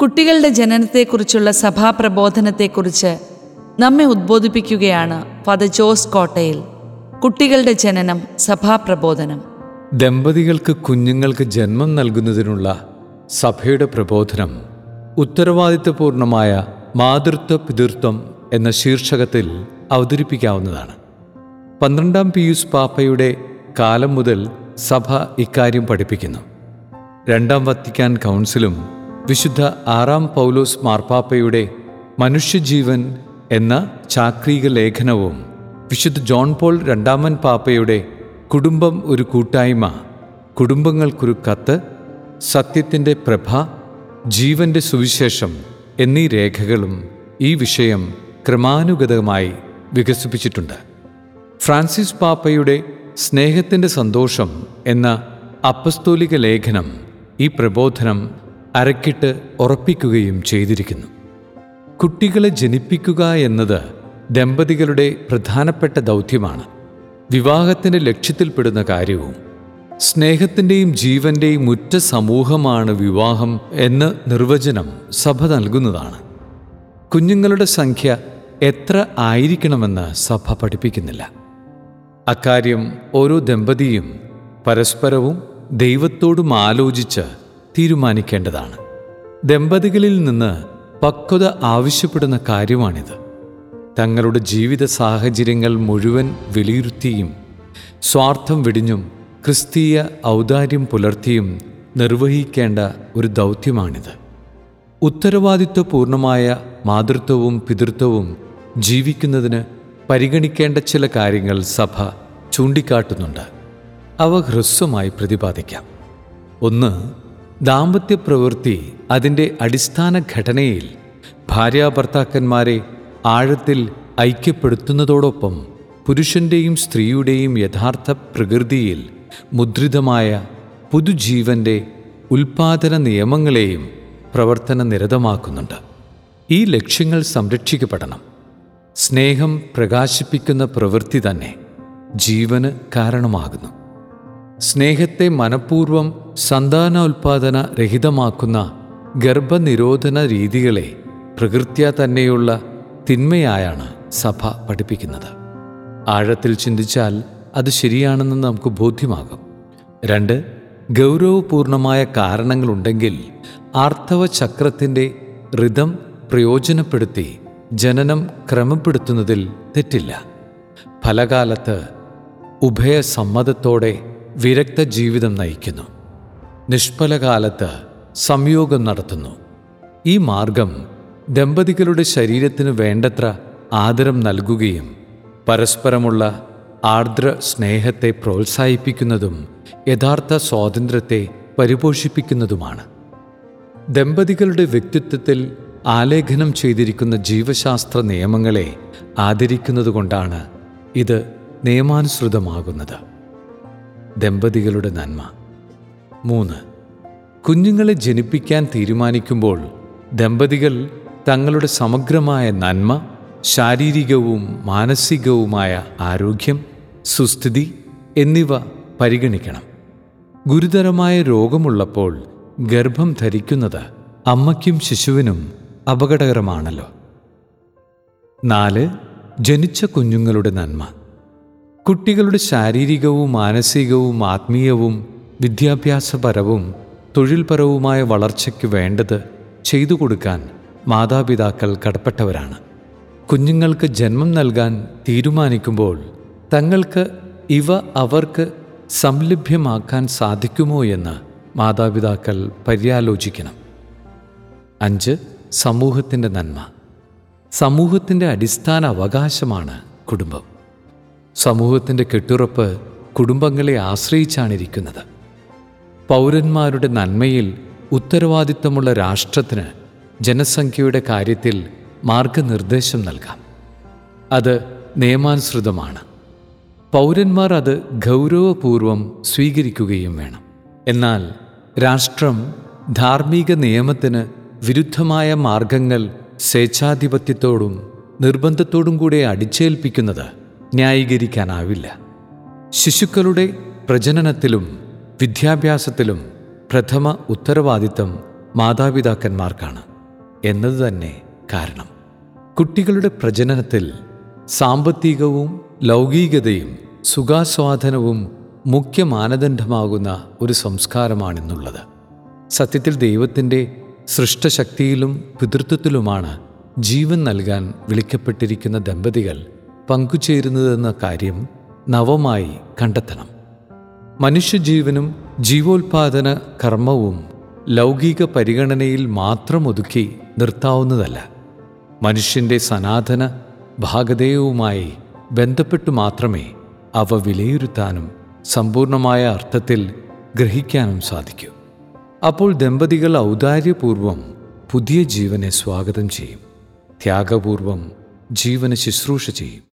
കുട്ടികളുടെ ജനനത്തെക്കുറിച്ചുള്ള സഭാപ്രബോധനത്തെക്കുറിച്ച് നമ്മെ ഉദ്ബോധിപ്പിക്കുകയാണ് ഫാദർ ജോസ് കോട്ടയിൽ കുട്ടികളുടെ ജനനം സഭാപ്രബോധനം. ദമ്പതികൾക്ക് കുഞ്ഞുങ്ങൾക്ക് ജന്മം നൽകുന്നതിനുള്ള സഭയുടെ പ്രബോധനം ഉത്തരവാദിത്വപൂർണമായ മാതൃത്വ പിതൃത്വം എന്ന ശീർഷകത്തിൽ അവതരിപ്പിക്കാവുന്നതാണ്. പന്ത്രണ്ടാം പിയൂസ് പാപ്പയുടെ കാലം മുതൽ സഭ ഇക്കാര്യം പഠിപ്പിക്കുന്നു. രണ്ടാം വത്തിക്കാൻ കൗൺസിലും വിശുദ്ധ ആറാം പൗലോസ് മാർപ്പാപ്പയുടെ മനുഷ്യജീവൻ എന്ന ചാക്രിക ലേഖനവും വിശുദ്ധ ജോൺ പോൾ രണ്ടാമൻ പാപ്പയുടെ കുടുംബം ഒരു കൂട്ടായ്മ കുടുംബങ്ങൾക്കൊരു കത്ത് സത്യത്തിന്റെ പ്രഭ ജീവന്റെ സുവിശേഷം എന്നീ രേഖകളും ഈ വിഷയം ക്രമാനുഗതമായി വികസിപ്പിച്ചിട്ടുണ്ട്. ഫ്രാൻസിസ് പാപ്പയുടെ സ്നേഹത്തിന്റെ സന്തോഷം എന്ന അപ്പസ്തോലിക ലേഖനം ഈ പ്രബോധനം അരക്കിട്ട് ഉറപ്പിക്കുകയും ചെയ്തിരിക്കുന്നു. കുട്ടികളെ ജനിപ്പിക്കുക എന്നത് ദമ്പതികളുടെ പ്രധാനപ്പെട്ട ദൗത്യമാണ്. വിവാഹത്തിന്റെ ലക്ഷ്യത്തിൽപ്പെടുന്ന കാര്യവും സ്നേഹത്തിന്റെയും ജീവന്റെയും ഉറ്റ സമൂഹമാണ് വിവാഹം എന്ന നിർവചനം സഭ നൽകുന്നതാണ്. കുഞ്ഞുങ്ങളുടെ സംഖ്യ എത്ര ആയിരിക്കണമെന്ന് സഭ പഠിപ്പിക്കുന്നില്ല. അക്കാര്യം ഓരോ ദമ്പതിയും പരസ്പരവും ദൈവത്തോടും ആലോചിച്ച് തീരുമാനിക്കേണ്ടതാണ്. ദമ്പതികളിൽ നിന്ന് പക്വത ആവശ്യപ്പെടുന്ന കാര്യമാണിത്. തങ്ങളുടെ ജീവിത സാഹചര്യങ്ങൾ മുഴുവൻ വിലയിരുത്തിയും സ്വാർത്ഥം വെടിഞ്ഞും ക്രിസ്തീയ ഔദാര്യം പുലർത്തിയും നിർവഹിക്കേണ്ട ഒരു ദൗത്യമാണിത്. ഉത്തരവാദിത്വപൂർണമായ മാതൃത്വവും പിതൃത്വവും ജീവിക്കുന്നതിന് പരിഗണിക്കേണ്ട ചില കാര്യങ്ങൾ സഭ ചൂണ്ടിക്കാട്ടുന്നുണ്ട്. അവ ഹ്രസ്വമായി പ്രതിപാദിക്കാം. ഒന്ന് ദാമ്പത്യ പ്രവൃത്തി അതിന്റെ അടിസ്ഥാന ഘടനയിൽ ഭാര്യാഭർത്താക്കന്മാരെ ആഴത്തിൽ ഐക്യപ്പെടുത്തുന്നതോടൊപ്പം പുരുഷന്റെയും സ്ത്രീയുടെയും യഥാർത്ഥ പ്രകൃതിയിൽ മുദ്രിതമായ പുതുജീവന്റെ ഉൽപാദന നിയമങ്ങളെയും പ്രവർത്തന നിരതമാക്കുന്നുണ്ട് ഈ ലക്ഷ്യങ്ങൾ സംരക്ഷിക്കപ്പെടണം. സ്നേഹം പ്രകാശിപ്പിക്കുന്ന പ്രവൃത്തി തന്നെ ജീവന് കാരണമാകുന്നു. സ്നേഹത്തെ മനഃപൂർവം സന്താനോൽപാദന രഹിതമാക്കുന്ന ഗർഭനിരോധന രീതികളെ പ്രകൃത്യ തന്നെയുള്ള തിന്മയായാണ് സഭ പഠിപ്പിക്കുന്നത്. ആഴത്തിൽ ചിന്തിച്ചാൽ അത് ശരിയാണെന്ന് നമുക്ക് ബോധ്യമാകും. രണ്ട് ഗൗരവപൂർണമായ കാരണങ്ങളുണ്ടെങ്കിൽ ആർത്തവ ചക്രത്തിന്റെ ഋതം പ്രയോജനപ്പെടുത്തി ജനനം ക്രമപ്പെടുത്തുന്നതിൽ തെറ്റില്ല. ഫലകാലത്ത് ഉഭയസമ്മതത്തോടെ വിരക്ത ജീവിതം നയിക്കുന്നു. നിഷ്ഫലകാലത്ത് സംയോഗം നടത്തുന്നു. ഈ മാർഗം ദമ്പതികളുടെ ശരീരത്തിന് വേണ്ടത്ര ആദരം നൽകുകയും പരസ്പരമുള്ള ആർദ്ര സ്നേഹത്തെ പ്രോത്സാഹിപ്പിക്കുന്നതും യഥാർത്ഥ സ്വാതന്ത്ര്യത്തെ പരിപോഷിപ്പിക്കുന്നതുമാണ്. ദമ്പതികളുടെ വ്യക്തിത്വത്തിൽ ആലേഖനം ചെയ്തിരിക്കുന്ന ജീവശാസ്ത്ര നിയമങ്ങളെ ആദരിക്കുന്നതുകൊണ്ടാണ് ഇത് നിയമാനുസൃതമാകുന്നത്. ദമ്പതികളുടെ നന്മ. മൂന്ന് കുഞ്ഞുങ്ങളെ ജനിപ്പിക്കാൻ തീരുമാനിക്കുമ്പോൾ ദമ്പതികൾ തങ്ങളുടെ സമഗ്രമായ നന്മ ശാരീരികവും മാനസികവുമായ ആരോഗ്യം സുസ്ഥിതി എന്നിവ പരിഗണിക്കണം. ഗുരുതരമായ രോഗമുള്ളപ്പോൾ ഗർഭം ധരിക്കുന്നത് അമ്മയ്ക്കും ശിശുവിനും അപകടകരമാണല്ലോ. നാല് ജനിച്ച കുഞ്ഞുങ്ങളുടെ നന്മ. കുട്ടികളുടെ ശാരീരികവും മാനസികവും ആത്മീയവും വിദ്യാഭ്യാസപരവും തൊഴിൽപരവുമായ വളർച്ചയ്ക്ക് വേണ്ടത് ചെയ്തു കൊടുക്കാൻ മാതാപിതാക്കൾ കടപ്പെട്ടവരാണ്. കുഞ്ഞുങ്ങൾക്ക് ജന്മം നൽകാൻ തീരുമാനിക്കുമ്പോൾ തങ്ങൾക്ക് ഇവ അവർക്ക് സംലഭ്യമാക്കാൻ സാധിക്കുമോ എന്ന് മാതാപിതാക്കൾ പര്യാലോചിക്കണം. അഞ്ച് സമൂഹത്തിന്റെ നന്മ. സമൂഹത്തിന്റെ അടിസ്ഥാന അവകാശമാണ് കുടുംബം. സമൂഹത്തിന്റെ കെട്ടുറപ്പ് കുടുംബങ്ങളെ ആശ്രയിച്ചാണിരിക്കുന്നത്. പൗരന്മാരുടെ നന്മയിൽ ഉത്തരവാദിത്തമുള്ള രാഷ്ട്രത്തിന് ജനസംഖ്യയുടെ കാര്യത്തിൽ മാർഗനിർദ്ദേശം നൽകാം. അത് നിയമാനുസൃതമാണ്. പൗരന്മാർ അത് ഗൗരവപൂർവം സ്വീകരിക്കുകയും വേണം. എന്നാൽ രാഷ്ട്രം ധാർമ്മിക നിയമത്തിന് വിരുദ്ധമായ മാർഗങ്ങൾ സ്വേച്ഛാധിപത്യത്തോടും നിർബന്ധത്തോടും കൂടെ അടിച്ചേൽപ്പിക്കുന്നത് ന്യായീകരിക്കാനാവില്ല. ശിശുക്കളുടെ പ്രജനനത്തിലും വിദ്യാഭ്യാസത്തിലും പ്രഥമ ഉത്തരവാദിത്തം മാതാപിതാക്കന്മാർക്കാണ് എന്നത് തന്നെ കാരണം. കുട്ടികളുടെ പ്രജനനത്തിൽ സാമ്പത്തികവും ലൗകികതയും സുഖാസ്വാദനവും മുഖ്യ മാനദണ്ഡമാകുന്ന ഒരു സംസ്കാരമാണിന്നുള്ളത്. സത്യത്തിൽ ദൈവത്തിന്റെ സൃഷ്ടശക്തിയിലും പിതൃത്വത്തിലുമാണ് ജീവൻ നൽകാൻ വിളിക്കപ്പെട്ടിരിക്കുന്ന ദമ്പതികൾ പങ്കുചേരുന്നതെന്ന കാര്യം നവമായി കണ്ടെത്തണം. മനുഷ്യജീവനും ജീവോൽപാദന കർമ്മവും ലൗകിക പരിഗണനയിൽ മാത്രം ഒതുക്കി നിർത്താവുന്നതല്ല. മനുഷ്യന്റെ സനാതന ഭാഗധേയവുമായി ബന്ധപ്പെട്ടു മാത്രമേ അവ വിലയിരുത്താനും സമ്പൂർണമായ അർത്ഥത്തിൽ ഗ്രഹിക്കാനും സാധിക്കൂ. അപ്പോൾ ദമ്പതികൾ ഔദാര്യപൂർവം പുതിയ ജീവനെ സ്വാഗതം ചെയ്യും. ത്യാഗപൂർവം ജീവന് ശുശ്രൂഷ ചെയ്യും.